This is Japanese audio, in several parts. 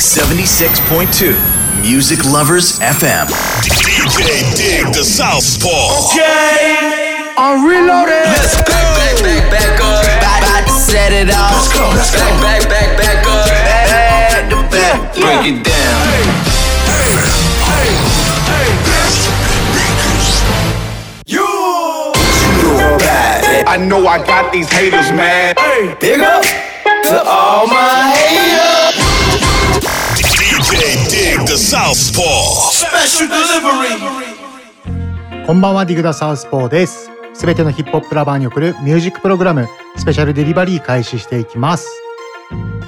76.2 Music Lovers FM. DJ Dig the Southpaw. Okay, I'm reloaded. Let's go. Back, back, back, back up. About, about to set it off. Let's go, let's go. Back, back, back, back up. Back to back. Break it down. You. I know I got these haters mad. Big up to all my haters. The Southpaw. Special delivery. こんばんはディグダサウスポーですすべてのヒップホップラバーに送るミュージックプログラムスペシャルデリバリー開始していきます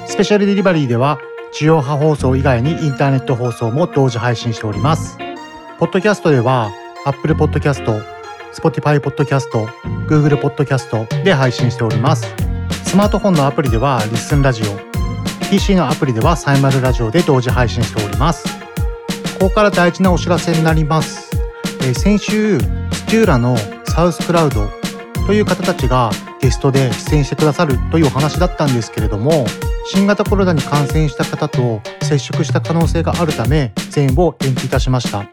スペシャルデリバリーでは地上波放送以外にインターネット放送も同時配信しておりますポッドキャストでは Apple Podcast、Spotify Podcast、Google Podcast で配信しておりますスマートフォンのアプリではリッスンラジオ PC のアプリではサイマルラジオで同時配信しております。ここから大事なお知らせになります。えー先週土浦のサウスクラウドという方たちがゲストで出演してくださるというお話だったんですけれども新型コロナに感染した方と接触した可能性があるため出演を延期いたしました、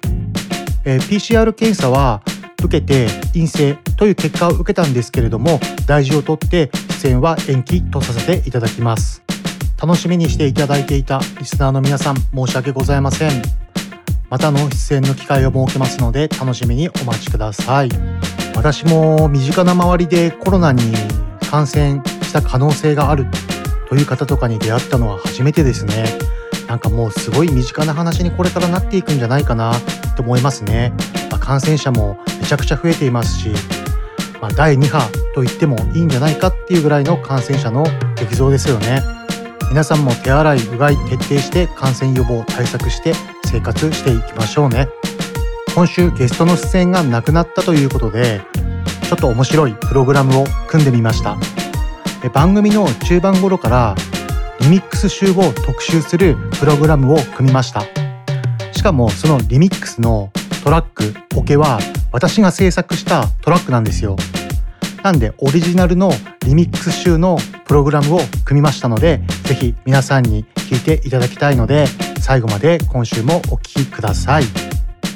えー PCR 検査は受けて陰性という結果を受けたんですけれども大事をとって出演は延期とさせていただきます。楽しみにしていただいていたリスナーの皆さん申し訳ございません。またの出演の機会を設けますので楽しみにお待ちください。私も身近な周りでコロナに感染した可能性があるという方とかに出会ったのは初めてですね。なんかもうすごい身近な話にこれからなっていくんじゃないかなと思いますね、まあ感染者もめちゃくちゃ増えていますし、まあ、第2波と言ってもいいんじゃないかっていうぐらいの感染者の激増ですよね。皆さんも手洗いうがい徹底して感染予防対策して生活していきましょうね。今週ゲストの出演がなくなったということでちょっと面白いプログラムを組んでみました。番組の中盤頃からリミックス集を特集するプログラムを組みました。しかもそのリミックスのトラックオケは私が制作したトラックなんですよ。なんでオリジナルのリミックス集のプログラムを組みましたのでぜひ皆さんに聞いていただきたいので最後まで今週もお聴きください。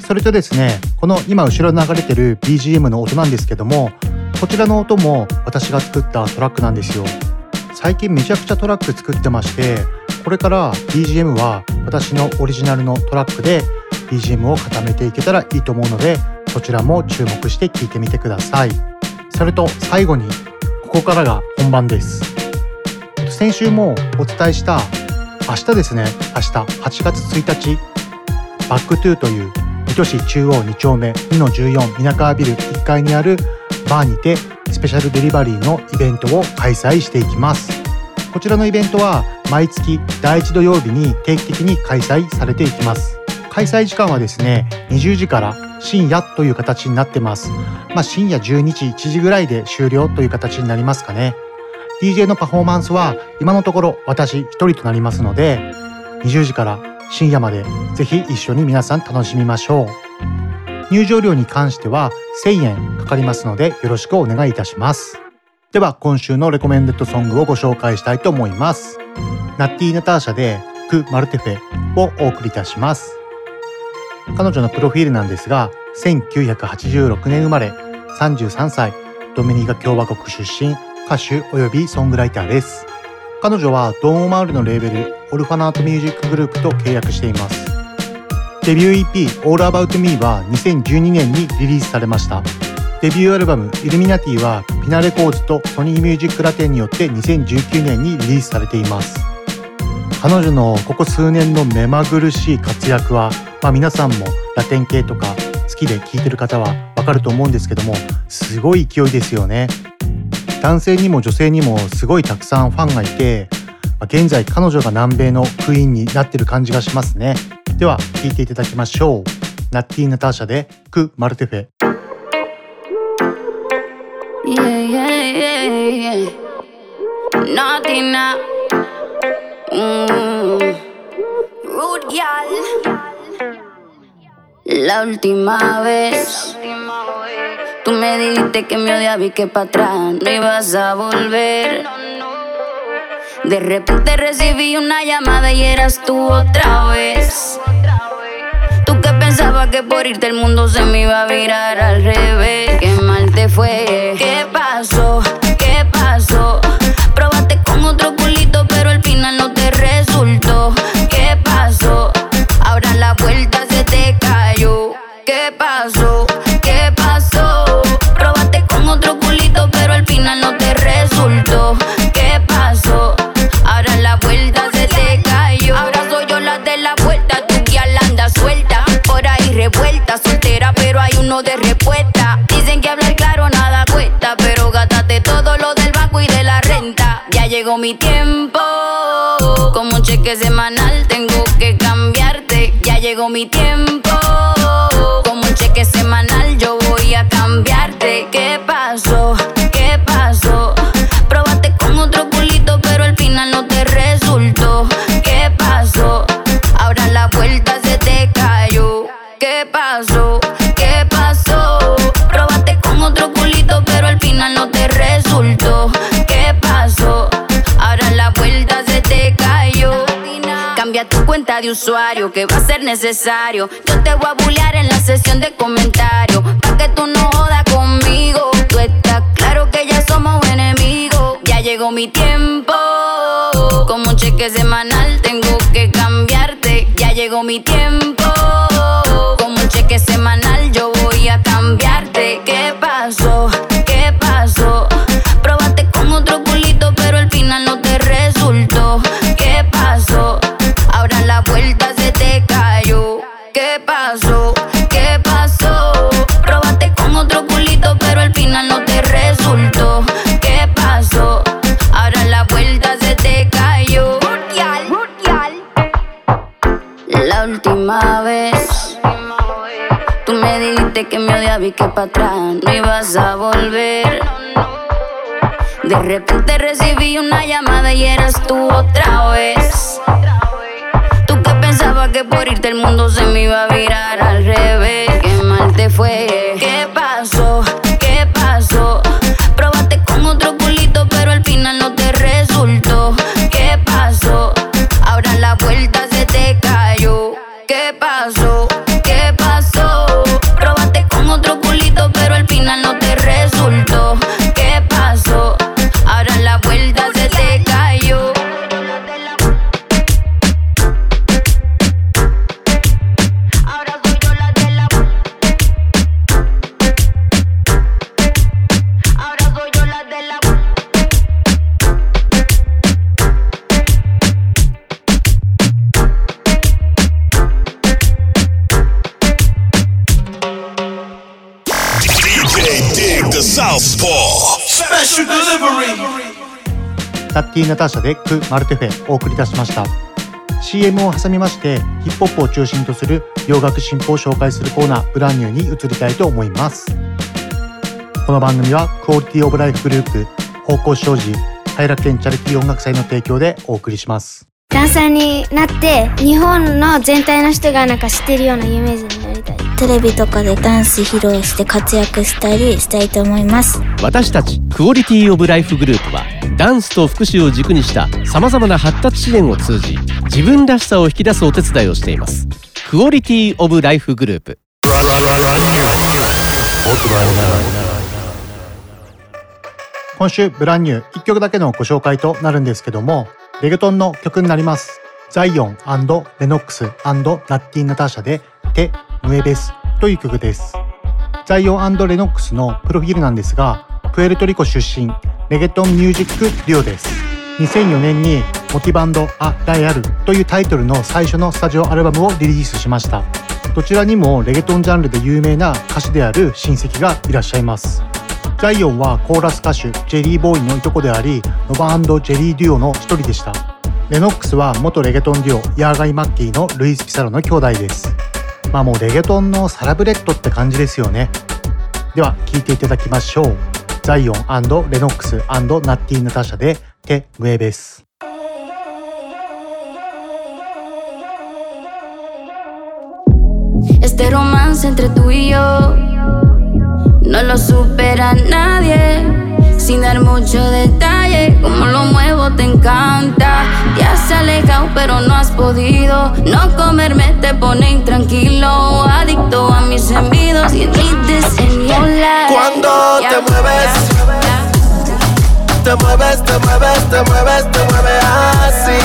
それとですねこの今後ろに流れてる BGM の音なんですけどもこちらの音も私が作ったトラックなんですよ。最近めちゃくちゃトラック作ってましてこれから BGM は私のオリジナルのトラックで BGM を固めていけたらいいと思うのでそちらも注目して聴いてみてください。それと最後にここからが本番です。先週もお伝えした明日ですね明日8月1日 Back to という水戸市中央2丁目2の14皆川ビル1階にあるバーにてスペシャルデリバリーのイベントを開催していきます。こちらのイベントは毎月第1土曜日に定期的に開催されていきます。開催時間はですね20時から深夜という形になってます。まあ深夜12時1時ぐらいで終了という形になりますかね。DJ のパフォーマンスは今のところ私一人となりますので20時から深夜までぜひ一緒に皆さん楽しみましょう。入場料に関しては1000円かかりますのでよろしくお願いいたします。では今週のレコメンデッドソングをご紹介したいと思います。ナッティ・ナターシャで「ク・マルテフェ」をお送りいたします。彼女のプロフィールなんですが1986年生まれ33歳ドミニカ共和国出身歌手及びソングライターです。彼女はドン・オマールのレーベル Orfanato Music Group と契約しています。デビュー EP All About Me は2012年にリリースされました。デビューアルバム Iluminatti は Pina Records と Sony Music Latin によって2019年にリリースされています。彼女のここ数年の目まぐるしい活躍は、まあ、皆さんもラテン系とか好きで聴いてる方はわかると思うんですけどもすごい勢いですよね。男性にも女性にもすごいたくさんファンがいてまあ現在彼女が南米のクイーンになってる感じがしますね。では聴いていただきましょう。ナッティ・ナターシャで「ク・マルテフェ」Yeah, yeah, yeah, yeah. Mm. Rude girl. La última vez. Tú me dijiste que me odiabas y que para atrás no ibas a volver. De repente recibí una llamada y eras tú otra vez. Tú que pensabas que por irte el mundo se me iba a virar al revés. Qué mal te fue. ¿Qué pasó? La vuelta se te cayó. ¿Qué pasó? ¿Qué pasó? Probaste con otro culito, pero al final no te resultó. ¿Qué pasó? Ahora la vuelta se te cayó. Ahora soy yo la de la vuelta, tú que anda suelta. Por ahí revuelta, soltera, pero hay uno de respuesta. Dicen que hablar claro nada cuesta, pero gástate todo lo del banco y de la renta. Ya llegó mi tiempo. Como un cheque semanal tengo que cambiarte. Llegó mi tiempo. Como un cheque semanal yo voy a cambiarte. ¿Qué pasó? ¿Qué pasó? Probaste con otro culito, pero al final no te resultó. Tu cuenta de usuario que va a ser necesario. Yo te voy a bullear en la sesión de comentarios. Pa' que tú no jodas conmigo. Tú estás claro que ya somos enemigos. Ya llegó mi tiempo. Como un cheque semanal tengo que cambiarte. Ya llegó mi tiempo. Como un cheque semanal yo voy a cambiarte. ¿Qué pasó? ¿Qué pasó? Probaste con otro culito, pero al final no te resultó. La vuelta se te cayó. ¿Qué pasó? ¿Qué pasó? Probaste con otro culito, pero al final no te resultó. ¿Qué pasó? Ahora la vuelta se te cayó. La última vez. Tú me dijiste que me odiabas y que para atrás no ibas a volver. De repente recibí una llamada y eras tú otra vez. Pensabas que por irte el mundo se me iba a virar al revés. Qué mal te fue. ティー・ナターシャでク・マルテフェお送りいたしました。CM を挟みましてヒップホップを中心とする洋楽新歩を紹介するコーナーブランニューに移りたいと思います。この番組はクオリティオブライフグループ方向障子偕楽園チャリティー音楽祭の提供でお送りします。ダンサーになって日本の全体の人がなんか知ってるような有名人になりたい。テレビとかでダンス披露して活躍したりしたいと思います。私たち Quality of Life Group はダンスと福祉を軸にしたさまざまな発達支援を通じ自分らしさを引き出すお手伝いをしています。 Quality of Life Group。今週 brand new 1曲だけのご紹介となるんですけどもレゲトンの曲になります。ザイオンレノックスナッティ・ナターシャで Te Mueves という曲です。ザイオンレノックスのプロフィールなんですがプエルトリコ出身レゲトンミュージックデュオです。2004年に Motivando a la Yal というタイトルの最初のスタジオアルバムをリリースしました。どちらにもレゲトンジャンルで有名な歌手である親戚がいらっしゃいます。ザイオンはコーラス歌手ジェリーボーイのいとこでありノバジョリーデュオの一人でした。レノックスは元レゲトンデュオヤーガイ・マッキーのルイス・ピサロの兄弟です。まあもうレゲトンのサラブレッドって感じですよね。では聴いていただきましょう。ザイオンレノックスナッティ・ナターシャで Te Mueves。Este romance entre tú y yo. No lo supera nadie. sin dar mucho detalle. Como lo muevo te encanta. Te has alejado pero no has podido. No comerme te pone intranquilo. Adicto a mis envidos y need this in your life. Cuando te mueves, te mueves, te mueves, te mueves, te mueves así,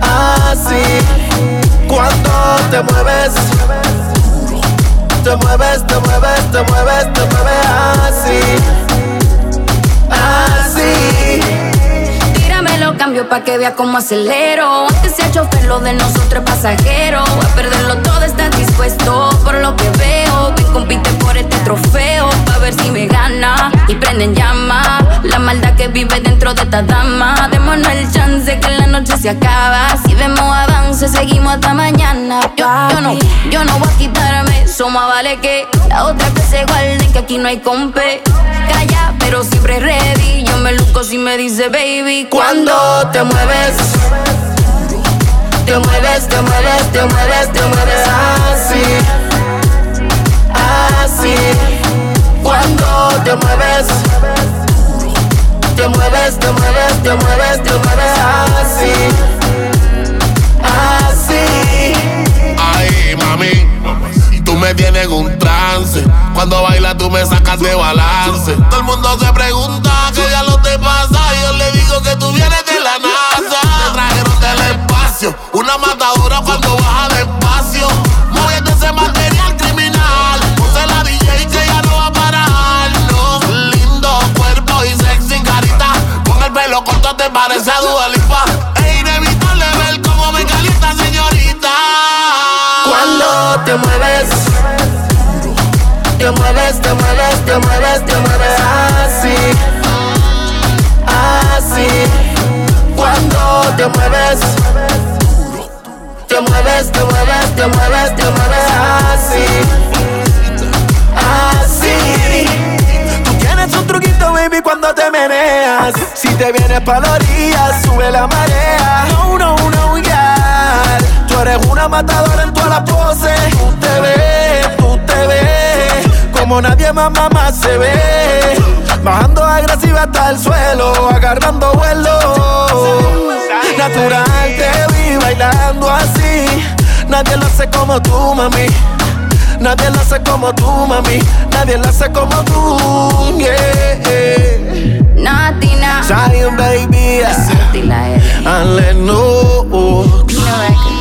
así. Cuando te mueves te mueves, te mueves, te mueves, te mueves así, así. Tíramelo, cambio pa' que vea cómo acelero. Antes sea chofer, lo de nosotros pasajero. A perderlo todo, estás dispuesto por lo que veo. Ven, compite por este trofeo, pa' ver si me gana. Y prenden llama, la maldad que vive dentro de esta dama. Démonos el chance que la noche se acaba. Si vemos avance, seguimos hasta mañana. Yo, no, yo no voy a quitarme somos vale que la otra que se guarde que aquí no hay compe. Calla, pero siempre ready. Yo me luco si me dice baby. Cuando te mueves, te mueves, te mueves, te mueves, te mueves te mueves, te mueves, te mueves, te mueves, te mueves así, así. Ay, mami Tú me tienes en un trance. Cuando baila tú me sacas de balance. Todo el mundo se pregunta qué ya lo te pasa. Y yo le digo que tú vienes de la NASA. Te trajeron del espacio. Una matadora cuando baja despacio. Moviendo ese material criminal. Puse la DJ que corto te parece a Dua Lipa. Es inevitable ver cómo me calienta, señorita. Cuando te mueves te mueves, te mueves, te mueves, te mueves así, así. Cuando te mueves, te mueves, te mueves, te mueves, te mueves así. Si te vienes pa' la orilla, sube la marea. No, no, no, yeah. Tú eres una matadora en todas las poses. Tú te ves, tú te ves como nadie más mamá se ve. Bajando agresiva hasta el suelo, agarrando vuelo. Natural te vi bailando así. Nadie lo hace como tú, mami. Nadie lo hace como tú, mami. Nadie lo hace como tú, yeah. Natina. Zion, baby. And let know. Tiny.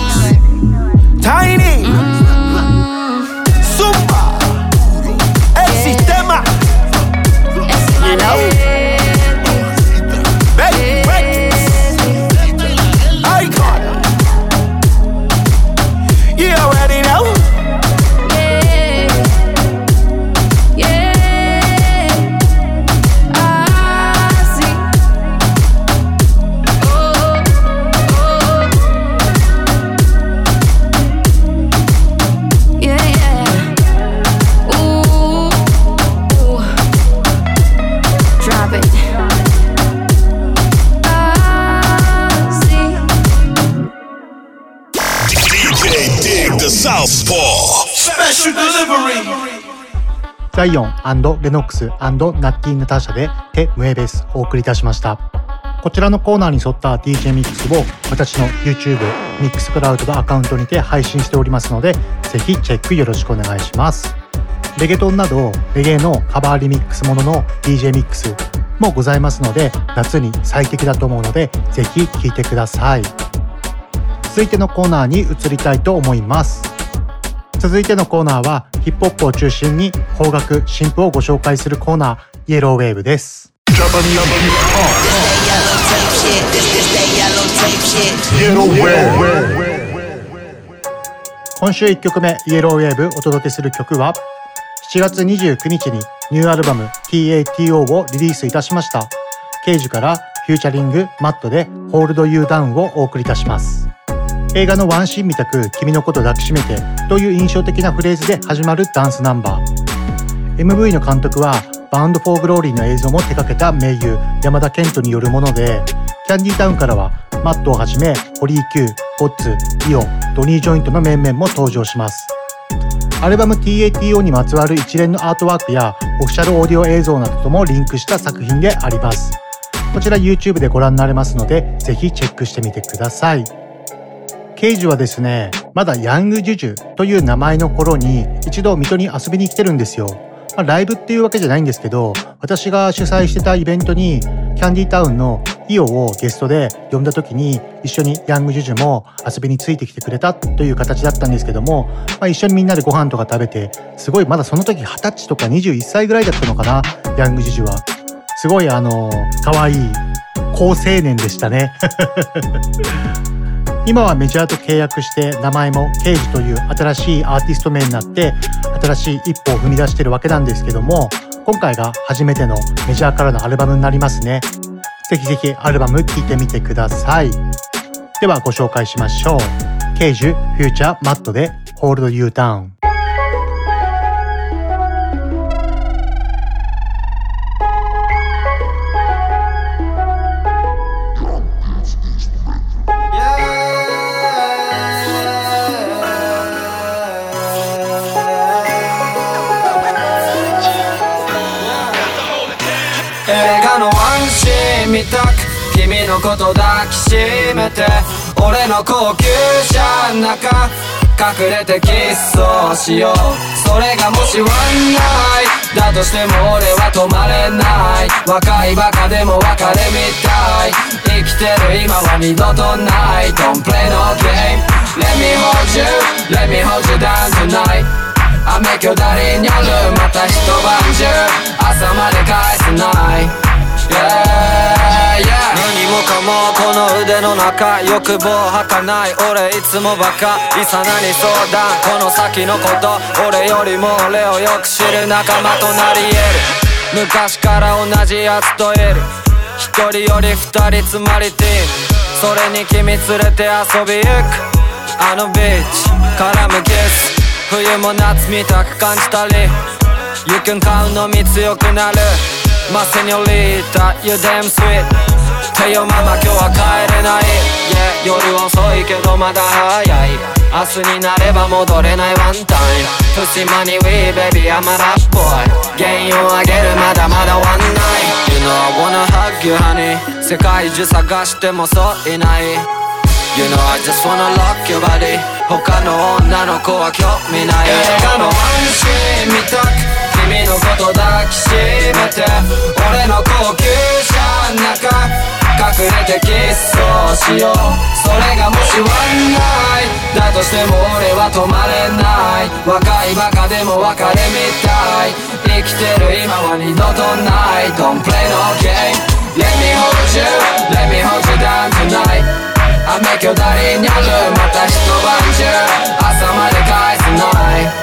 レノックスナッティ・ナターシャでテ・ムエベスお送りいたしました。こちらのコーナーに沿った DJ ミックスを私の YouTube ミックスクラウドのアカウントにて配信しておりますので、ぜひチェックよろしくお願いします。レゲトンなどレゲエのカバーリミックスものの DJ ミックスもございますので、夏に最適だと思うので、ぜひ聴いてください。続いてのコーナーに移りたいと思います。続いてのコーナーはヒップホップを中心に邦楽新譜をご紹介するコーナーイエローウェーブです。今週1曲目イエローウェーブお届けする曲は7月29日にニューアルバム TATO をリリースいたしました。ケージからフューチャリングマットで Hold You Down をお送りいたします映画のワンシーンみたく君のこと抱きしめてという印象的なフレーズで始まるダンスナンバー。MV の監督は Bound for Glory の映像も手掛けた名優山田健人によるものでキャンディータウンからはマットをはじめホリー・キュー、ゴッツ、イオ、ドニー・ジョイントの面々も登場します。アルバム TATO にまつわる一連のアートワークやオフィシャルオーディオ映像などともリンクした作品であります。こちら YouTube でご覧になれますのでぜひチェックしてみてください。ケイジはですねまだヤングジュジュという名前の頃に一度水戸に遊びに来てるんですよまあ、ライブっていうわけじゃないんですけど私が主催してたイベントにキャンディタウンのイオをゲストで呼んだ時に一緒にヤングジュジュも遊びについてきてくれたという形だったんですけども、まあ、一緒にみんなでご飯とか食べてすごいまだその時二十歳とか21歳ぐらいだったのかなヤングジュジュは。すごいあの可愛い高青年でしたね 今はメジャーと契約して名前もケイジという新しいアーティスト名になって新しい一歩を踏み出してるわけなんですけども今回が初めてのメジャーからのアルバムになりますね。ぜひぜひアルバム聴いてみてください。ではご紹介しましょう。ケイジュフューチャーマットで Hold You Down 君のこと抱きしめて俺の高級車の中隠れてキスをしよう。それがもしワンナイだとしても俺は止まれない。若いバカでも別れみたい。生きてる今は二度とない。Don't play no game. Let me hold you. Let me hold you down tonight. 雨巨大にある。また一晩中。朝まで返せない。Yeah. もかもこの腕の中欲望はかない俺いつもバカ。いさなに相談。この先のこと俺よりも俺をよく知る仲間となり得る。昔から同じやつといる。一人より二人つまりティーそれに君連れて遊び行く。あのビーチ。絡むキス。冬も夏みたく感じたり。You can 買うのみ強くなる。マセニョリータ。You damn sweet てよママ今日は帰れない、yeah、夜遅いけどまだ早い。明日になれば戻れないワンタイム。プシマニウィーベビー I'm a rap boy 原因をあげるまだまだワンナイ You know I wanna hug you honey. 世界中探してもそういない。You know I just wanna lock your body. 他の女の子は興味ない。映画のワンシーン見たく。君のこと抱きしめて。俺の高級車の中。隠れてキスをしようそれがもしワンナイだとしても俺は止まれない若いバカでも別れみたい生きてる今は二度とない Don't play no game Let me hold you Let me hold you down tonight. 雨巨大にあるまた一晩中朝まで返せない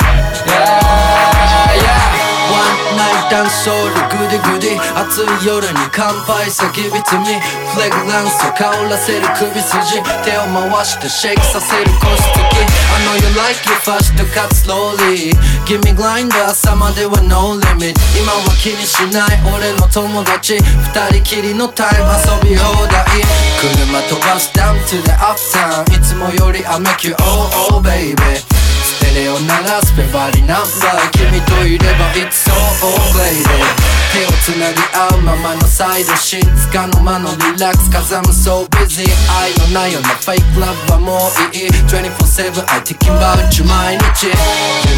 ダンソールグディグディ暑い夜に乾杯叫び積みフレグランスを香らせる首筋手を回してシェイクさせる腰つき I know you like it fast かつ slowly. Give me grinder 朝までは no limit 今は気にしない俺の友達。二人きりのタイム遊び放題。車飛ばす down to the uptown いつもより I make you oh oh baby レを鳴らすフェバリナンバー君といれば It's so all lady 手をつなぎ合うままのサイドシーツかの間のリラックス Cause I'm so busy 愛のないようなフェイクラブはもういい24-7 I thinking about you 毎日 You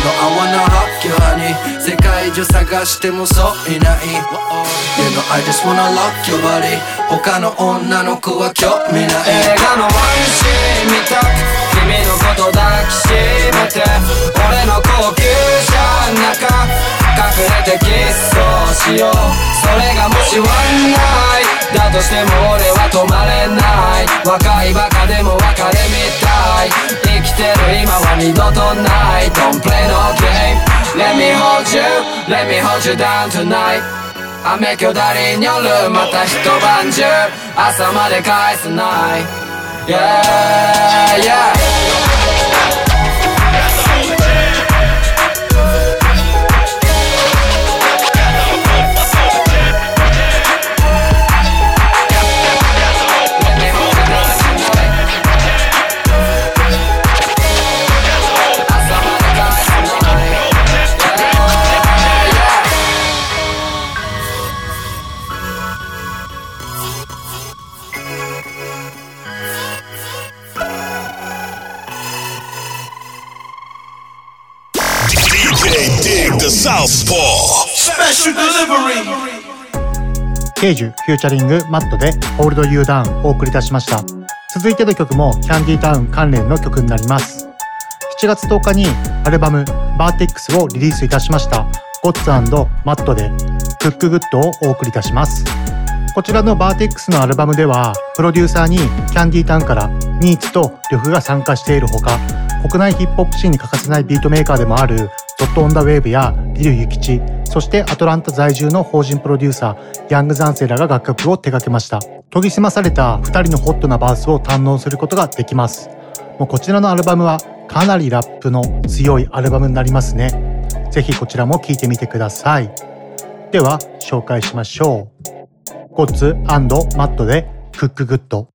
know I wanna rock you honey. 世界中探してもそういない。You know I just wanna lock your body. 他の女の子は興味ない。映画のワンシーン見たく君のこと抱きしめて俺の高級車の中隠れてキスをしよう。それがもしワンナイだとしても俺は止まれない。若いバカでも別れみたい。生きてる今は二度とない。Don't play no game Let me hold you. Let me hold you down tonight. 雨巨大に夜また一晩中。朝まで返せない。Yeah, yeah. ケイジュ featuring マッドで Hold You Down お送りいたしました。続いての曲もキャンディータウン関連の曲になります。7月10日にアルバム Vertex をリリースいたしました。ゴッツマッドで Cook Good をお送りいたします。こちらの Vertex のアルバムではプロデューサーにキャンディータウンからニーツと呂布が参加しているほか国内ヒップホップシーンに欠かせないビートメーカーでもあるドット・オン・ダ・ウェーブやリル・ユキチそしてアトランタ在住の法人プロデューサーヤング・ザンセラが楽曲を手掛けました。研ぎ澄まされた2人のホットなバースを堪能することができます。もうこちらのアルバムはかなりラップの強いアルバムになりますね。ぜひこちらも聴いてみてください。では紹介しましょう。ゴッツマットでクックグッド。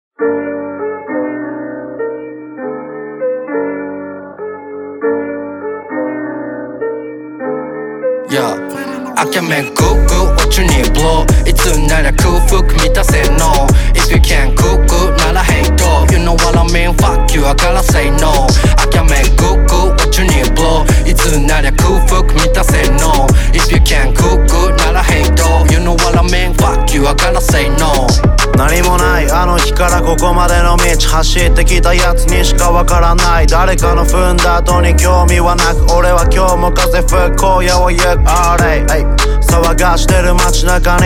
明めグーグー落ちにブローいつなら空腹満たせ No If you can't cook good なら hate You know what I mean Fuck you I gotta say no 明めグーグー落ちにブローいつなら空腹満たせ No If you can't cook good なら hate You know what I mean Fuck you I gotta say no 何もないあの日からここまでの道走ってきたやつにしかわからない誰かの踏んだ後に興味はなく俺は今日も風吹く荒野を行くあれ騒がしてる街中に。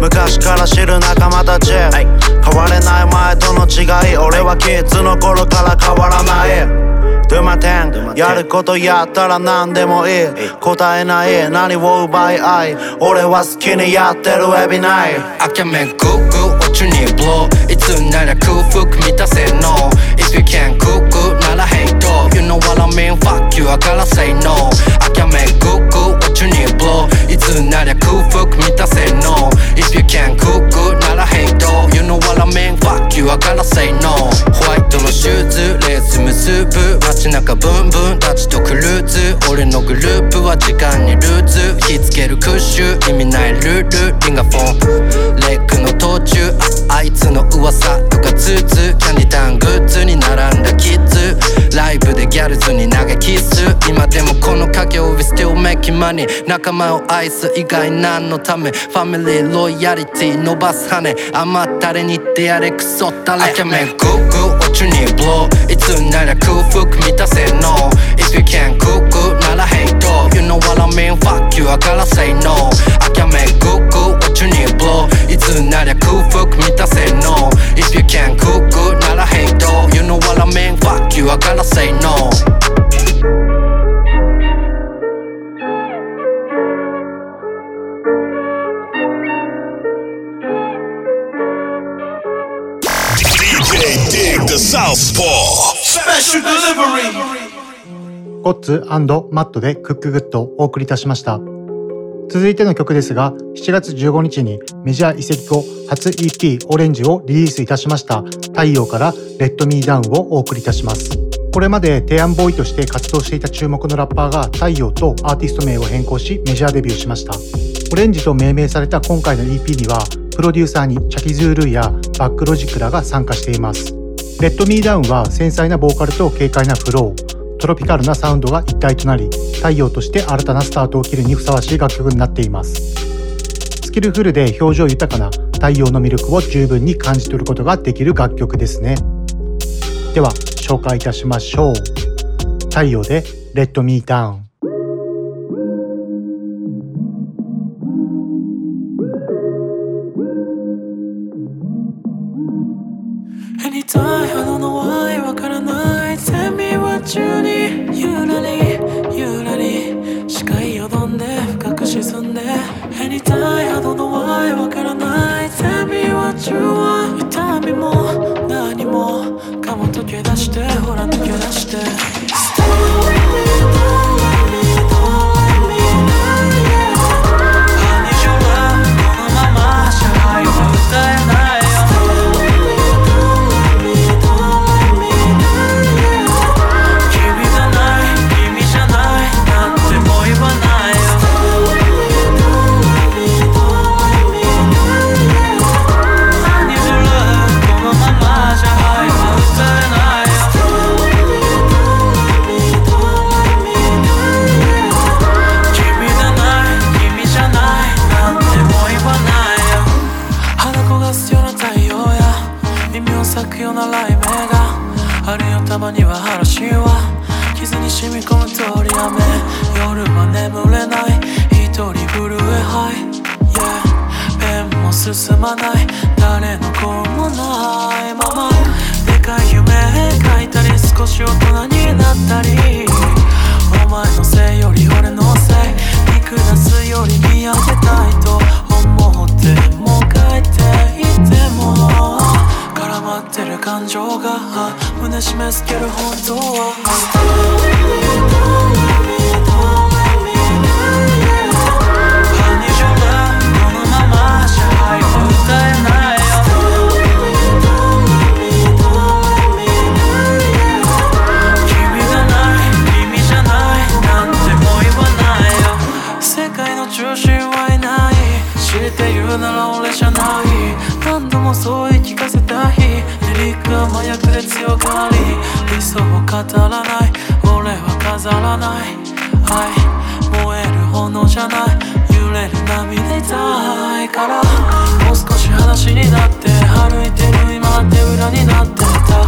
昔から知る仲間たち変われない前との違い俺はキッズの頃から変わらない。Do my thing やることやったら何でもいい。答えない。何を奪い合い。俺は好きにやってる every night 明めグーグー落ちにブロー。いつなら空腹満たせ No If you can't cook good なら hate You know what I mean? Fuck you I gotta say no つなら空腹満たせ No If you can't cook good なら hate You know what I mean? Fuck you I gotta say no. ホワイトのシューズレース結ぶ街中ブンブンたちとクルーズ俺のグループは時間にルーズ火つけるクッシュ意味ないルールリンガフォンレックの途中ああいつの噂とかツーツーキャンディギャルズに投げキス今でもこの影を We still making money 仲間を愛す以外何のためファミリーロイヤリティ伸ばす羽甘ったれにってやれクソったれ I can make g o o good 落ちにブローいつなら空腹満たせ No If you can't cook good なら hate You know what I mean Fuck you I gotta say no I can make g o o g o o ローいつなら空腹満たせ No If you can't cook good なら hate You know what I mean Fuck you I gotta say no DJ Dig the Southpaw Special delivery ゴッツマットでクックグッドをお送りいたしました続いての曲ですが7月15日にメジャー移籍後初 EP オレンジをリリースいたしました太陽からレッドミーダウンをお送りいたします。これまで提案ボーイとして活動していた注目のラッパーが太陽とアーティスト名を変更しメジャーデビューしました。オレンジと命名された今回の EP にはプロデューサーにチャキズールーやバックロジックらが参加しています。レッドミーダウンは繊細なボーカルと軽快なフロー。トロピカルなサウンドが一体となり太陽として新たなスタートを切るにふさわしい楽曲になっています。スキルフルで表情豊かな太陽の魅力を十分に感じ取ることができる楽曲ですね。では紹介いたしましょう。太陽で Let Me Down 胸締め付けど本当は。になって歩いてる今手裏になってた。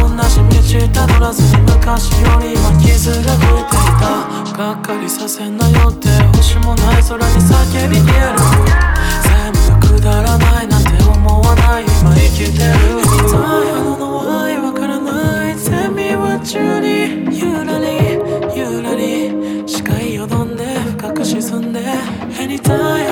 同じ道たどらずに昔より今傷が増えていた。がっかりさせんなよって星もない空に叫び消える。全部くだらないなんて思わない今生きてる。痛い花の愛わからない。Tell me what you need ゆらりゆらり。視界よどんで深く沈んで。Anytime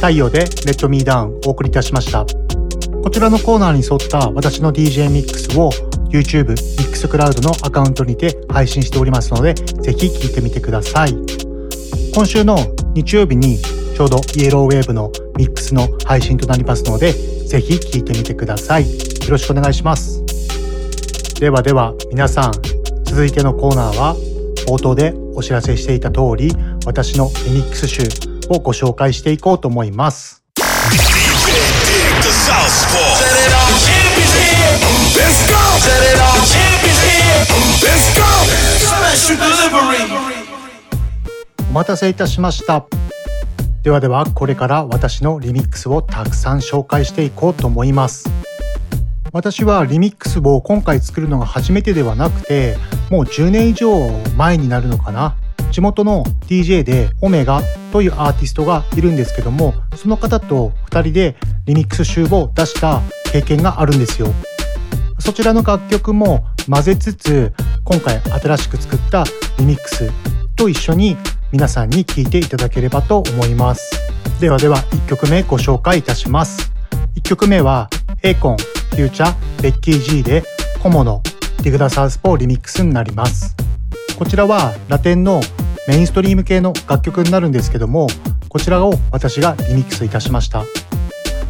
太陽でレッドミーダウンお送りいたしました。こちらのコーナーに沿った私の DJ ミックスを YouTube、Mixcloud のアカウントにて配信しておりますので、ぜひ聴いてみてください。今週の日曜日にちょうどイエローウェーブのミックスの配信となりますので、ぜひ聴いてみてください。よろしくお願いします。ではでは皆さん、続いてのコーナーは冒頭でお知らせしていた通り、私のリミックス集をご紹介していこうと思います。お待たせいたしました。ではではこれから私のリミックスをたくさん紹介していこうと思います。私はリミックスを今回作るのが初めてではなくて、もう10年以上前になるのかな。地元の DJ でオメガというアーティストがいるんですけども、その方と2人でリミックス集を出した経験があるんですよ。そちらの楽曲も混ぜつつ今回新しく作ったリミックスと一緒に皆さんに聴いていただければと思います。ではでは1曲目ご紹介いたします。1曲目はエーコンフューチャーベッキー G でコモのディグダサウスポーリミックスになります。こちらはラテンのメインストリーム系の楽曲になるんですけどもこちらを私がリミックスいたしました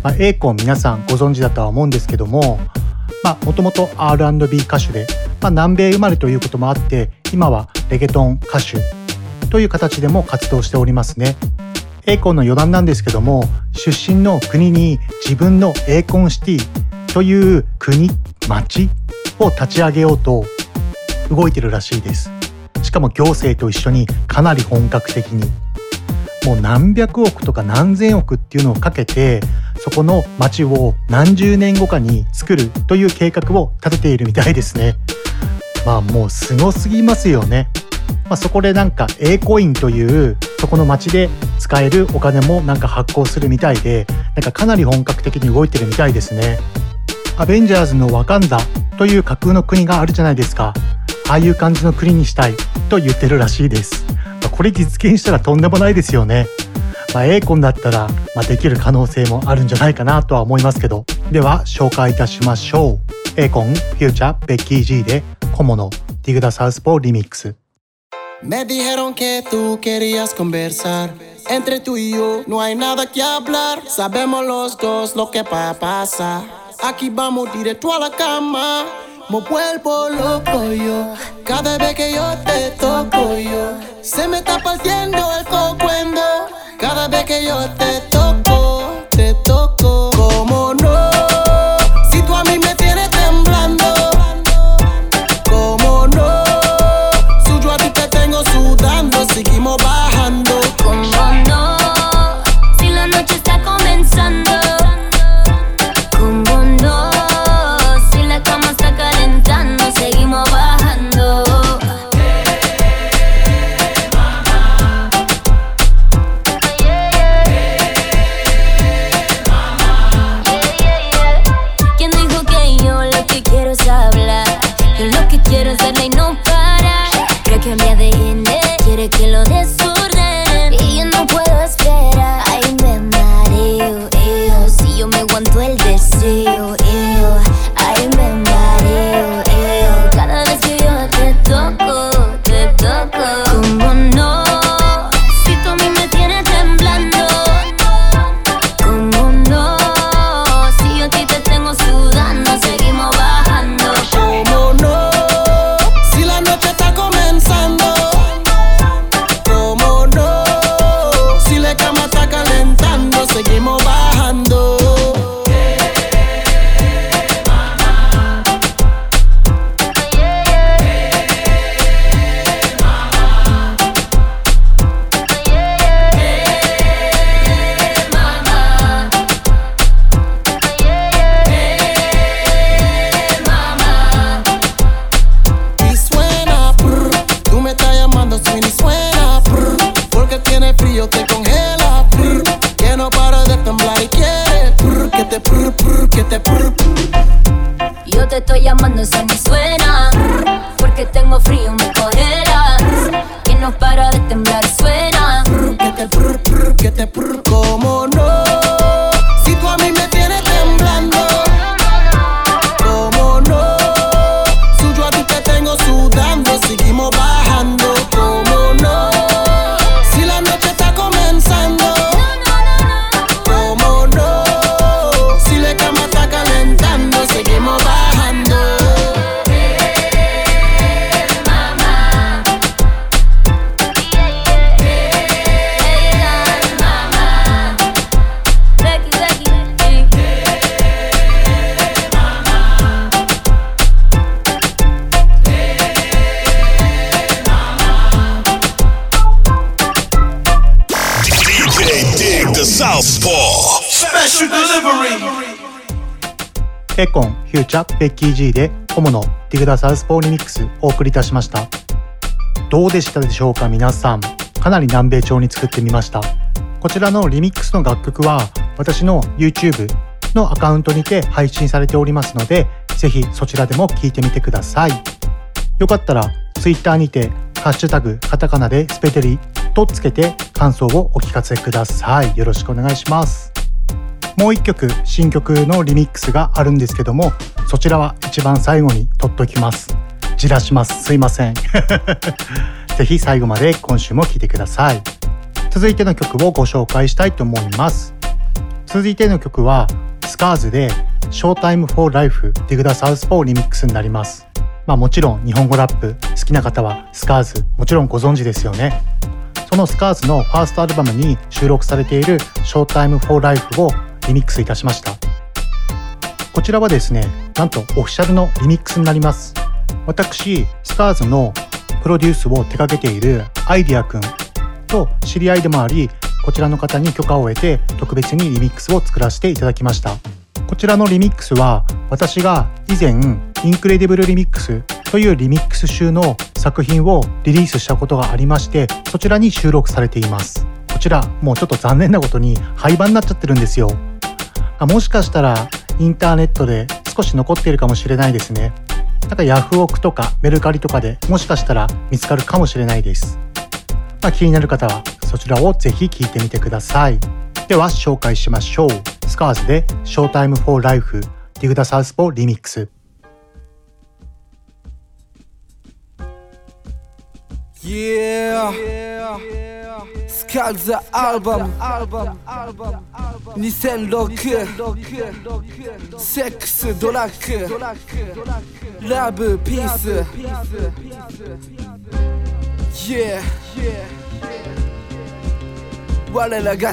まあ、エーコン皆さんご存知だとは思うんですけどももともと R&B 歌手で、まあ、南米生まれということもあって今はレゲトン歌手という形でも活動しておりますね。エーコの余談なんですけども出身の国に自分のエーコンシティという国町を立ち上げようと動いてるらしいです。しかも行政と一緒にかなり本格的にもう何百億とか何千億っていうのをかけてそこの町を何十年後かに作るという計画を立てているみたいですね。まあもうすごすぎますよね。まあ、そこでなんか A コインというそこの町で使えるお金もなんか発行するみたいでなんかかなり本格的に動いてるみたいですね。アベンジャーズのワカンダという架空の国があるじゃないですか。ああいう感じの国にしたいと言ってるらしいです。まあこれ実現したらとんでもないですよね。まあ、エーコンだったら、まあ、できる可能性もあるんじゃないかなとは思いますけどでは紹介いたしましょうエーコンフューチャーベッキー G で小物ディグダサウスポーリミックス Me dijeron que tú querías conversar. Entre tú y yo no hay nada que hablar. Sabemos los dos lo que pasa. Aquí vamos directo a la cama. Me vuelvo loco yo. Cada vez que yo te toco yo. Se me está partiendo el cocuendo. Cada vez que yo te toco, te toco. Como no. Si tú a mí me tienes temblando. Como no. Suyo a ti te tengo sudando. Seguimos ベッキー G で小物ディグダサウスポーリミックスお送りいたしました。どうでしたでしょうか皆さん。かなり南米調に作ってみました。こちらのリミックスの楽曲は私の YouTube のアカウントにて配信されておりますのでぜひそちらでも聴いてみてください。よかったら Twitter にてハッシュタグカタカナでスペテリとつけて感想をお聞かせください。よろしくお願いします。もう一曲新曲のリミックスがあるんですけどもそちらは一番最後に取っときます。じらします。すいません。ぜひ最後まで今週も聴いてください。続いての曲をご紹介したいと思います。続いての曲はスカーズで Showtime for Life ディグダサウスポーリミックスになります。まあもちろん日本語ラップ好きな方はスカーズもちろんご存知ですよね。そのスカーズのファーストアルバムに収録されている Showtime for Life をリミックスいたしました。こちらはですねなんとオフィシャルのリミックスになります。私スカーズのプロデュースを手掛けているアイディアくんと知り合いでもありこちらの方に許可を得て特別にリミックスを作らせていただきました。こちらのリミックスは私が以前 Incredible Remixというリミックス集の作品をリリースしたことがありましてそちらに収録されています。こちらもうちょっと残念なことに廃盤になっちゃってるんですよ。あもしかしたらインターネットで少し残っているかもしれないですね。なんかヤフオクとかメルカリとかでもしかしたら見つかるかもしれないです。まあ、気になる方はそちらをぜひ聞いてみてください。では紹介しましょう。スカーズで「ショータイムフォーライフディグダサウスポーリミックス。Yeah, Skalza album 2006セックスドラッグラブピース Yeah 我らが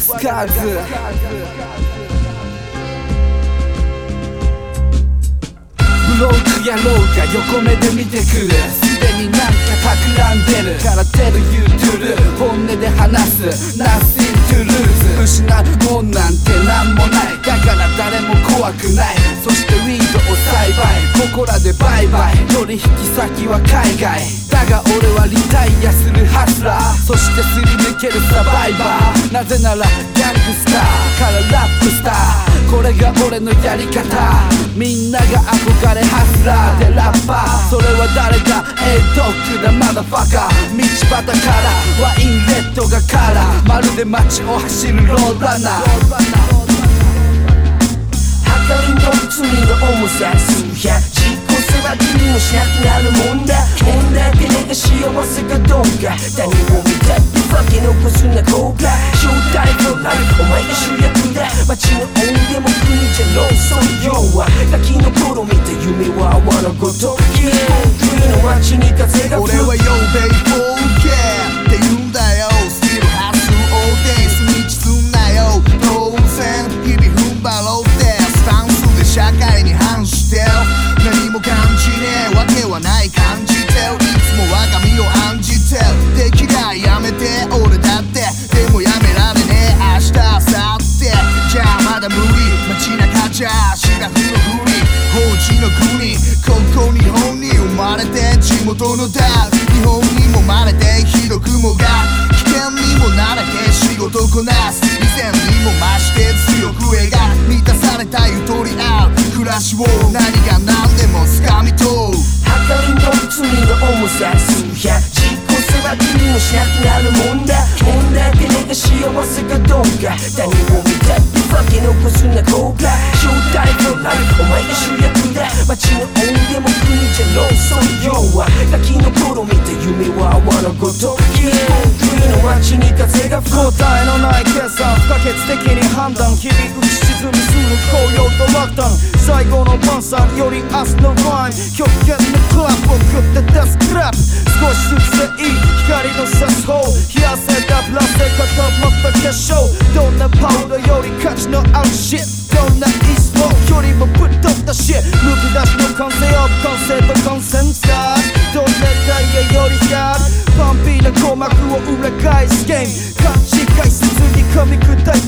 ろうかやろうか横目で見てくれ。すでになんか企んでる。からテルユートゥル本音で話す。Nothing to lose 失うもんなんてなんもない。だから誰も怖くない。そしてウィードを栽培。ここらでバイバイ。取引先は海外。だが俺はリタイアするハスラー。そしてすり抜けるサバイバー。なぜならギャングスター。からラップスター。これが俺のやり方。みんなが憧れハスラー。でラッパー。それは誰だ？エイドッグだマダファカー。道端から。ワインレッドがカラー。まるで街を走るローラナーはかりの罪の重さ数百実行せば君もしなくなるもんだ。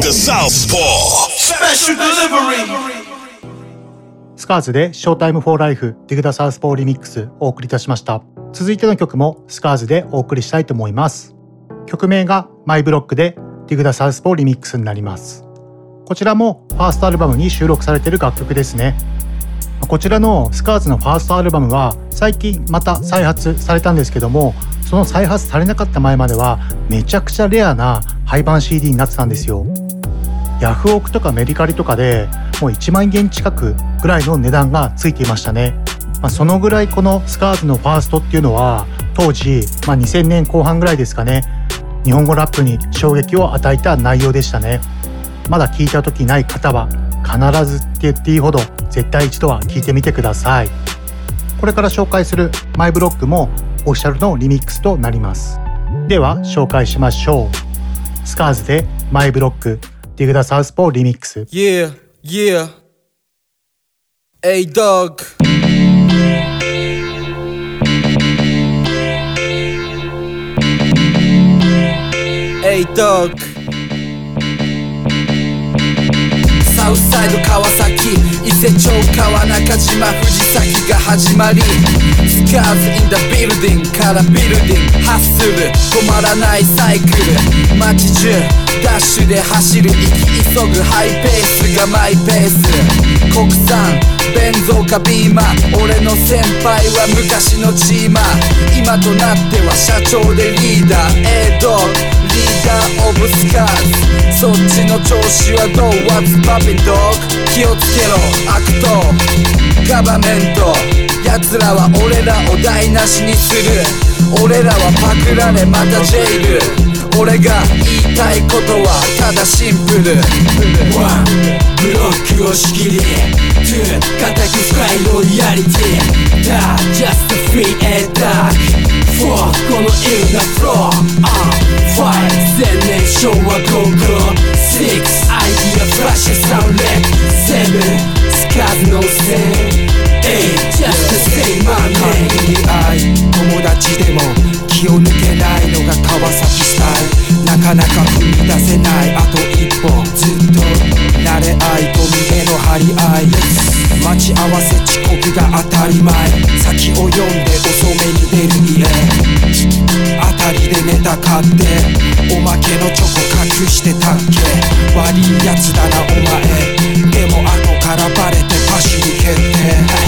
The Southpaw. Special delivery. スカーズで Showtime for Life Dig Da Southpaw Remix お送りいたしました。続いての曲もスカーズでお送りしたいと思います。曲名が My Block で Dig Da Southpaw Remix になります。こちらもファーストアルバムに収録されている楽曲ですね。こちらのスカーズのファーストアルバムは最近また再発されたんですけどもその再発されなかった前まではめちゃくちゃレアな廃盤 CD になってたんですよヤフオクとかメリカリとかでもう1万円近くぐらいの値段がついていましたね、まあ、そのぐらいこのスカーズのファーストっていうのは当時、まあ、2000年後半ぐらいですかね。日本語ラップに衝撃を与えた内容でしたね。まだ聞いた時ない方は必ずって言っていいほど絶対一度は聞いてみてください。これから紹介するマイブロックもオフィシャルのリミックスとなります。では紹介しましょう。スカーズでマイブロック。ディグダサウスポーリミックス Yeah, yeah. Hey, dog. Hey, dog. サウスサイド川崎。伊勢町川中島藤崎が始まり。スカーズインダビルディングからビルディング。ハッスル。止まらないサイクル。街中ダッシュで走る息急ぐハイペースがマイペース。国産ベンゾーかビーマー。俺の先輩は昔のチーマー。今となっては社長でリーダー。A ドッグリーオブスカーズそっちの調子はどう？What's poppin' dog 気をつけろ。悪党。ガバメント。奴らは俺らを台無しにする。俺らはパクられまたジェイル。俺が言いたいことはただシンプル。One ブロックを仕切り。Two 固く深いロイヤリティ。Da just free and dark Four このイルなフロー Five 千年昭和ゴーゴー6アイディアフラッシュサウンレック Seven スカズのせい 8just the same my name 愛友達でも気を抜けないのが川崎スタイル。なかなか踏み出せない。あと一歩。ずっと。慣れ合いと見への張り合い待ち合わせ遅刻が当たり前先を読んで遅めに出る家あたりでネタ買っておまけのチョコ隠してたっけ悪いやつだなお前でも後からバレてパシリ決定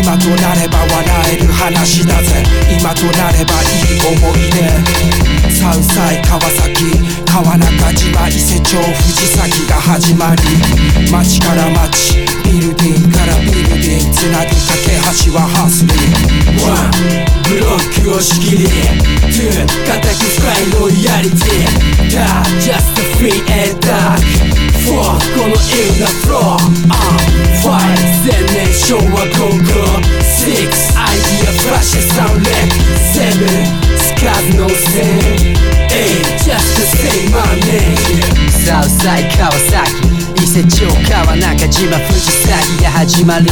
今となれば笑える話だぜ今となればいい思い出山菜川崎川中島伊勢町藤崎が始まり。町から町ビルディングからビルディングつなぐ架け橋はハスリー1ブロックを仕切り。2固く深いロイヤリティ。だ just free and dark. 4このインナフロー5全年昭和ゴーゴー6アイディアフラッシュサウンレック7数の線 Hey, just to say my name Southside 川崎伊勢町川中島藤崎が始まり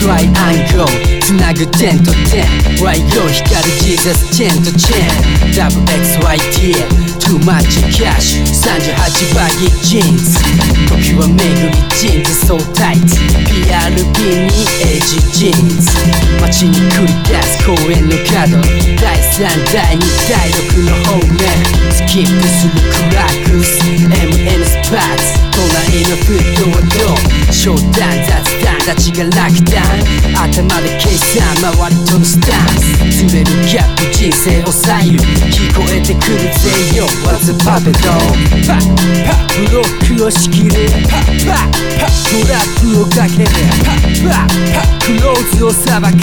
Try and go つなぐ点と点 YO 光 Jesus チェンとチェン WXYT Too much cash. 38バギージーンズ時は巡りジーンズ so tight. PRB にエイジジーンズ街に繰り出す公園の角第3第2第6の方面スキップするクラックス MN スパーツ隣のフットはどう商談雑談たちが落胆頭で計算周りとのスタンスずれるギャップ人生を左右聞こえてくるぜよ What's a puppet d o パッパッブロックを仕切るパッパッパットラックをかけるパッパッパックローズをさばく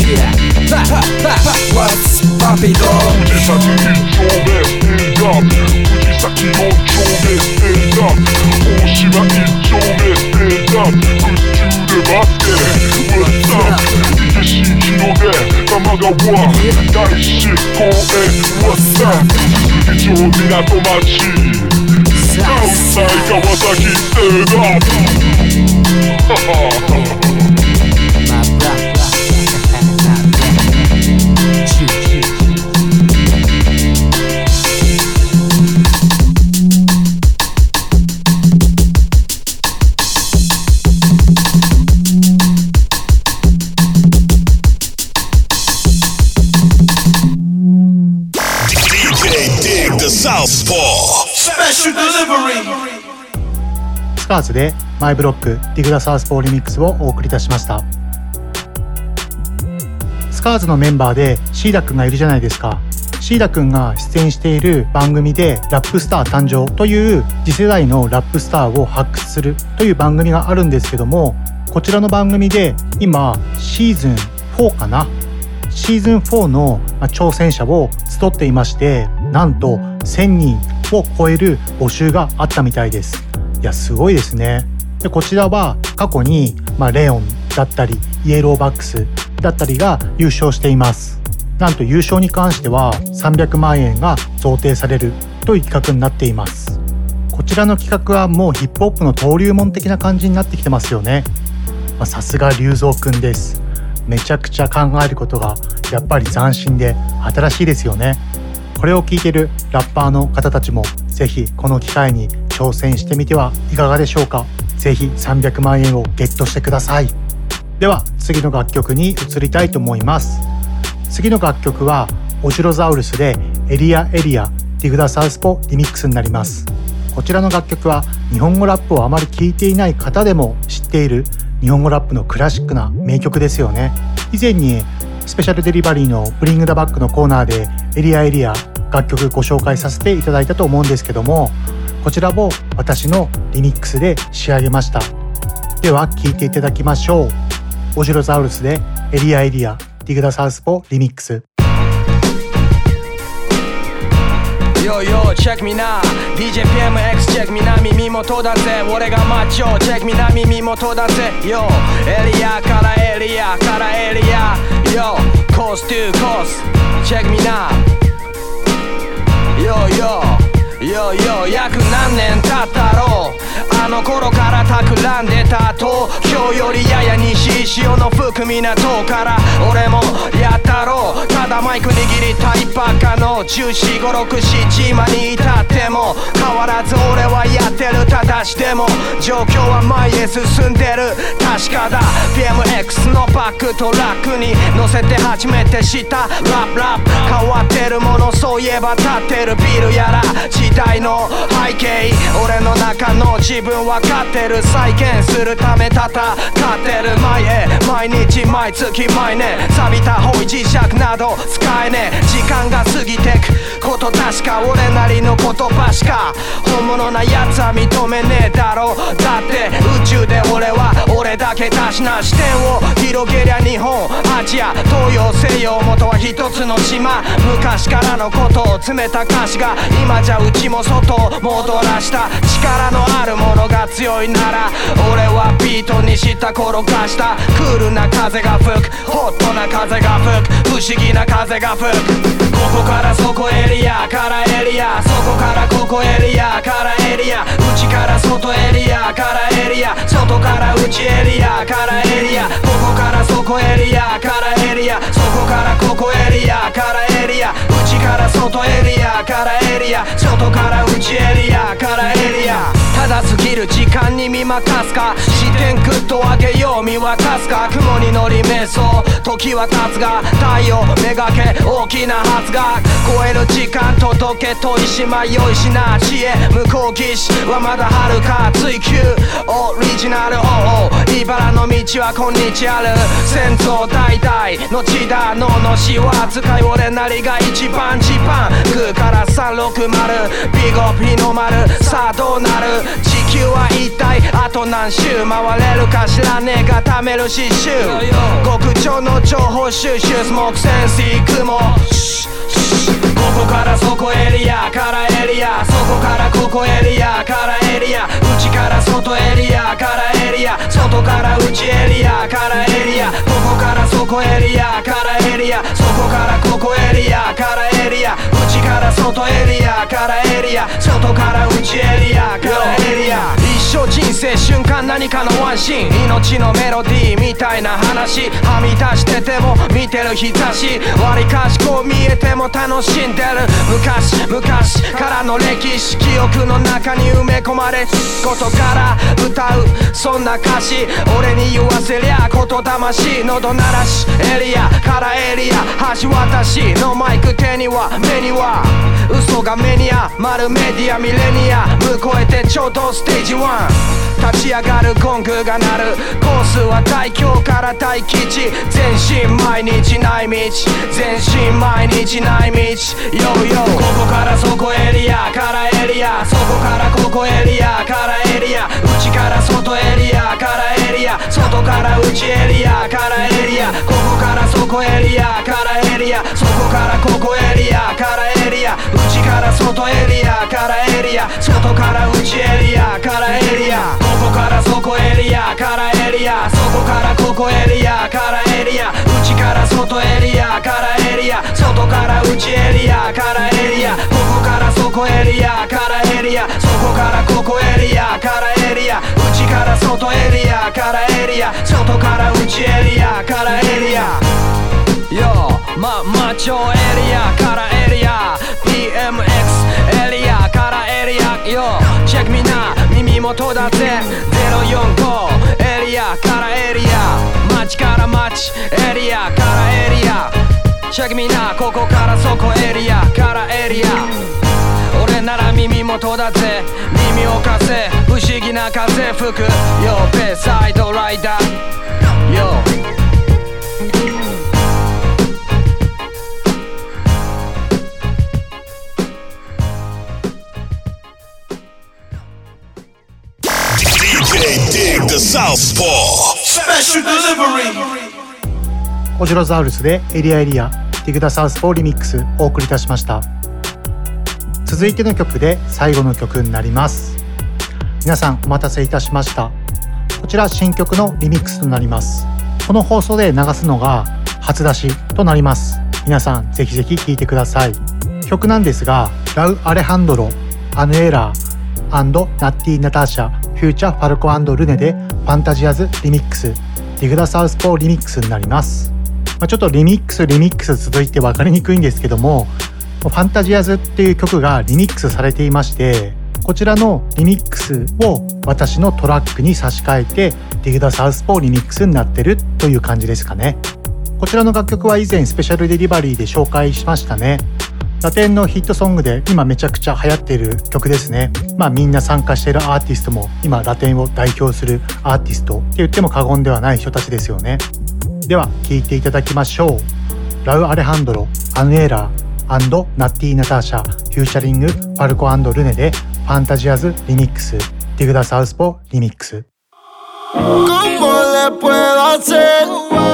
パッパッパッ What's poppin' dog 藤崎一丁目ステンダップ藤崎四丁目ステンダップ大島一丁目ステンダップ空中でバスケ What's up 池新広で玉川大志公園 What's up 鈴木町港町サウスサイ川崎ステンダップ Southpaw. Special delivery. スカーズで My Block Dig Da Southpaw Remix をお送りいたしました。スカーズのメンバーでシーダくんがいるじゃないですか。シーダくんが出演している番組でラップスター誕生という次世代のラップスターを発掘するという番組があるんですけどもこちらの番組で今シーズン4かな？シーズン4のまあ挑戦者を集っていましてなんと1000人を超える募集があったみたいです。いやすごいですね。でこちらは過去に、まあ、レオンだったりイエローバックスだったりが優勝しています。なんと優勝に関しては300万円が贈呈されるという企画になっています。こちらの企画はもうヒップホップの登竜門的な感じになってきてますよね。まあさすが龍造くんです。めちゃくちゃ考えることがやっぱり斬新で新しいですよね。これを聞いてるラッパーの方たちもぜひこの機会に挑戦してみてはいかがでしょうか。ぜひ300万円をゲットしてください。では次の楽曲に移りたいと思います。次の楽曲はオジロザウルスでエリアエリアディグダサウスポリミックスになります。こちらの楽曲は日本語ラップをあまり聴いていない方でも知っている日本語ラップのクラシックな名曲ですよね。以前にスペシャルデリバリーのブリングダバックのコーナーでエリアエリア楽曲ご紹介させていただいたと思うんですけどもこちらも私のリミックスで仕上げました。では聴いていただきましょう。オジロザウルスでエリアエリアディグダサウスポリミックス。Yo yo check me now. DJPMX check me now 耳元だぜ俺がマッチョ check me now 耳元だぜ Yo エリアからエリアからエリア Yo course to course, check me now Yo yo yo yo 約何年経ったろうあの頃から企んでた東京よりやや西潮の含みな塔から俺もやったろう。ただマイク握りたいばっかの1 4 5 6 7今に至っても変わらず俺はやってるただしでも状況は前へ進んでる。確かだ。PMX のバックトラックに乗せて初めて知った。ラップラップ変わってるものそういえば立ってるビルやら。時代の背景。俺の中の自分。分かってる再現するため戦ってる前へ。毎日毎月毎年。錆びた方位磁石など使えねえ。時間が過ぎてく。こと確か俺なりの言葉しか。本物なやつは認めねえだろだって宇宙で俺は俺だけたしな視点を広げりゃ日本アジア東洋西洋元は一つの島。昔からのことを詰めた歌詞が今じゃうちも外を戻らした。力のあるものが強いなら俺はビートにした転がした。クールな風が吹く。ホットな風が吹く。不思議な風が吹く。ここからそこエリアからエリア。そこからここエリア。からエリア。内から外エリア。からエリア。外から内エリア。からエリア。ここからそこエリア。からエリア。そこからここエリア。からエリア。内から外エリア。からエリア。外から内エリア。からエリア。ただ過ぎる時間に見任すか？視点グッと上げよう見渡すか？雲に乗り瞑想時は経つが太陽めがけ大きな発芽。超える時間届けといしまよいしな知恵。向こう岸はまだ遥か追求。オリジナル OO 茨の道は今日ある先祖代々の地だののしは使い俺なりが一番ジパングーから360ビゴピノマルさあどうなる？球は一体あと何周回れるか知らねえが貯める刺繍極上の情報収集スモークセンスいくも。ここからそこエリアからエリアそこからここエリアからエリア内から外エリアからエリア外から内エリアからエリアここからそこエリアからエリアそこからここエリアからエリア。内から外エリアからエリア外から内エリアからエリア。一生人生瞬間何かのワンシーン。命のメロディーみたいな話。はみ出してても見てる日差し。割りかしこう見えても楽しんでる。昔昔からの歴史記憶の中に埋め込まれことから歌うそんな歌詞。俺に言わせりゃ言霊喉鳴らし。エリアからエリア橋渡しのマイク手には目には嘘が目にあるメディアミレニア。向こえてちょうどステージ1立ち上がるゴングが鳴る。コースは大京から大吉。全身毎日ない道。全身毎日ない道。ヨーヨーここからそこエリアからエリア。そこからここエリアからエリア。内から外エリアからア外から内エリアからエリア。ここからそこエリアからエリア。そこからここエリアからエリア。内から外エリアからエリア。外から内エリアからエリア。ここからそこエリアからエリア。そこからここエリアからエリア。内から外エリアからエリア。外から内エリアからエリア。ここからそこエリアからエリア。そこからここエリアからエリア。内から外エリアからエリア外から内エリアからエリア。Yo ま、マチョエリアからエリア。PMX エリアからエリア。Yo check me now 耳元だぜ。045エリアからエリア。街から街エリアからエリア。チェックみんなここからそこエリアからエリア。俺なら耳元だぜ。耳を貸せ。不思議な風。吹くよ。ベーサイドライダー。よオジロザウルスでエリアエリアディグダサウスポーリミックスお送りいたしました続いての曲で最後の曲になります。皆さんお待たせいたしました。こちら新曲のリミックスとなります。この放送で流すのが初出しとなります。皆さんぜひぜひ聴いてください。曲なんですがラウ・アレハンドロアヌエラーナッティ・ナターシャフューチャー・ファルコルネでファンタジアズ・リミックスディグダ・サウスポーリミックスになります。まあ、ちょっとリミックスリミックス続いて分かりにくいんですけども Fantasías っていう曲がリミックスされていましてこちらのリミックスを私のトラックに差し替えてディグダサウスポーリミックスになってるという感じですかね。こちらの楽曲は以前スペシャルデリバリーで紹介しましたね。ラテンのヒットソングで今めちゃくちゃ流行っている曲ですね。まあみんな参加しているアーティストも今ラテンを代表するアーティストって言っても過言ではない人たちですよね。では聴いていただきましょう。ラウ・アレハンドロアヌエルナッティ・ナターシャフューチャリングファルコルネで Fantasías リミックスディグダサウスポリミックス ¿Cómo le puedo hacer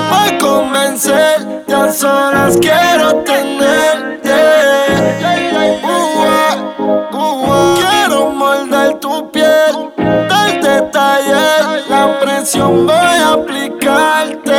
para convencerte? Y a solas quiero tenerte. yeah. Uh, uh, uh, quiero morder tu piel, del detalle, la presión voy a aplicarte.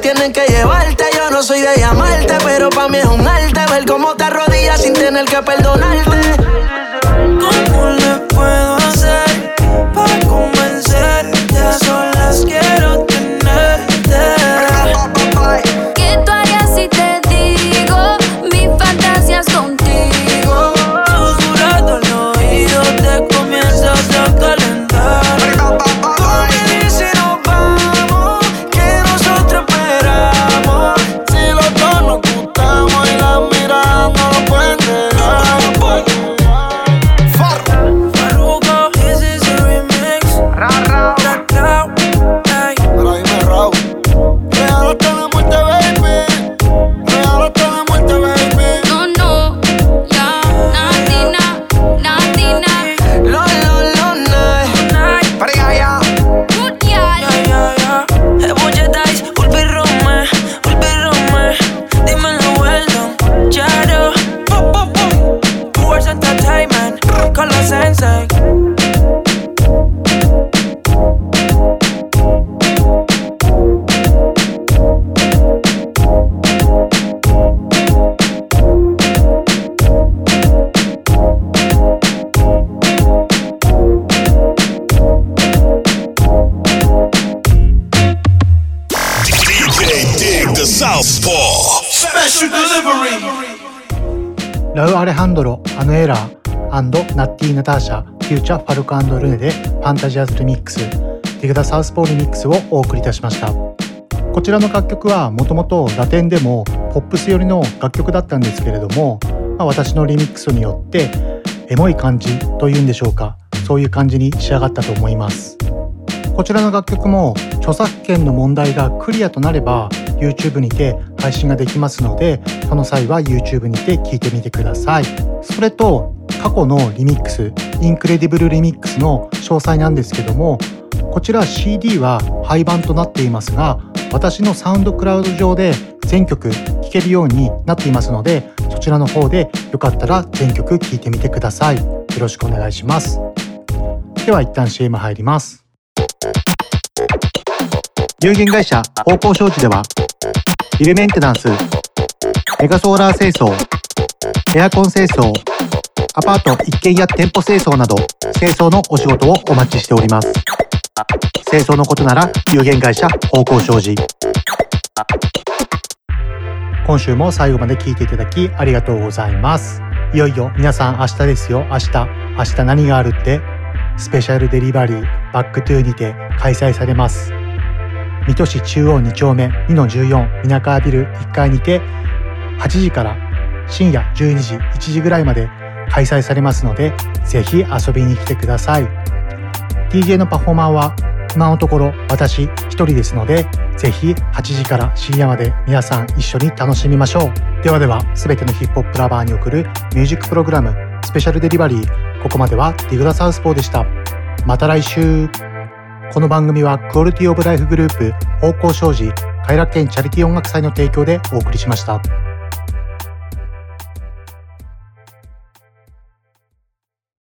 Tienen que llevarte. Yo no soy de llamarte, pero pa' mí es un arte. Ver cómo te arrodillas sin tener que perdonarte. ィ・ナターシャ、フューチャー・ファルコルネで Fantasías リミックス、ディグダ・サウスポーリミックスをお送りいたしました。こちらの楽曲はもともとラテンでもポップス寄りの楽曲だったんですけれども、まあ、私のリミックスによってエモい感じというんでしょうか。そういう感じに仕上がったと思います。こちらの楽曲も著作権の問題がクリアとなれば YouTube にて配信ができますのでその際は YouTube にて聴いてみてください。それと過去のリミックス Incredible リミックスの詳細なんですけどもこちら CD は廃盤となっていますが私の SoundCloud 上で全曲聴けるようになっていますのでそちらの方でよかったら全曲聴いてみてください。よろしくお願いします。では一旦 CM 入ります。有限会社方向商事ではビルメンテナンスメガソーラー清掃エアコン清掃アパート一軒や店舗清掃など清掃のお仕事をお待ちしております。清掃のことなら有限会社方向商事。今週も最後まで聞いていただきありがとうございます。いよいよ皆さん明日ですよ。明日明日何があるってスペシャルデリバリーバックトゥーにて開催されます。水戸市中央2丁目2-14皆川ビル1階にて8時から深夜12時1時ぐらいまで開催されますのでぜひ遊びに来てください。DJ のパフォーマーは今のところ私一人ですのでぜひ8時から深夜まで皆さん一緒に楽しみましょう。ではでは全てのヒップホップラバーに送るミュージックプログラムスペシャルデリバリーここまではディグダサウスポーでした。また来週。この番組はクオリティオブライフグループ方向障子快楽園チャリティー音楽祭の提供でお送りしました。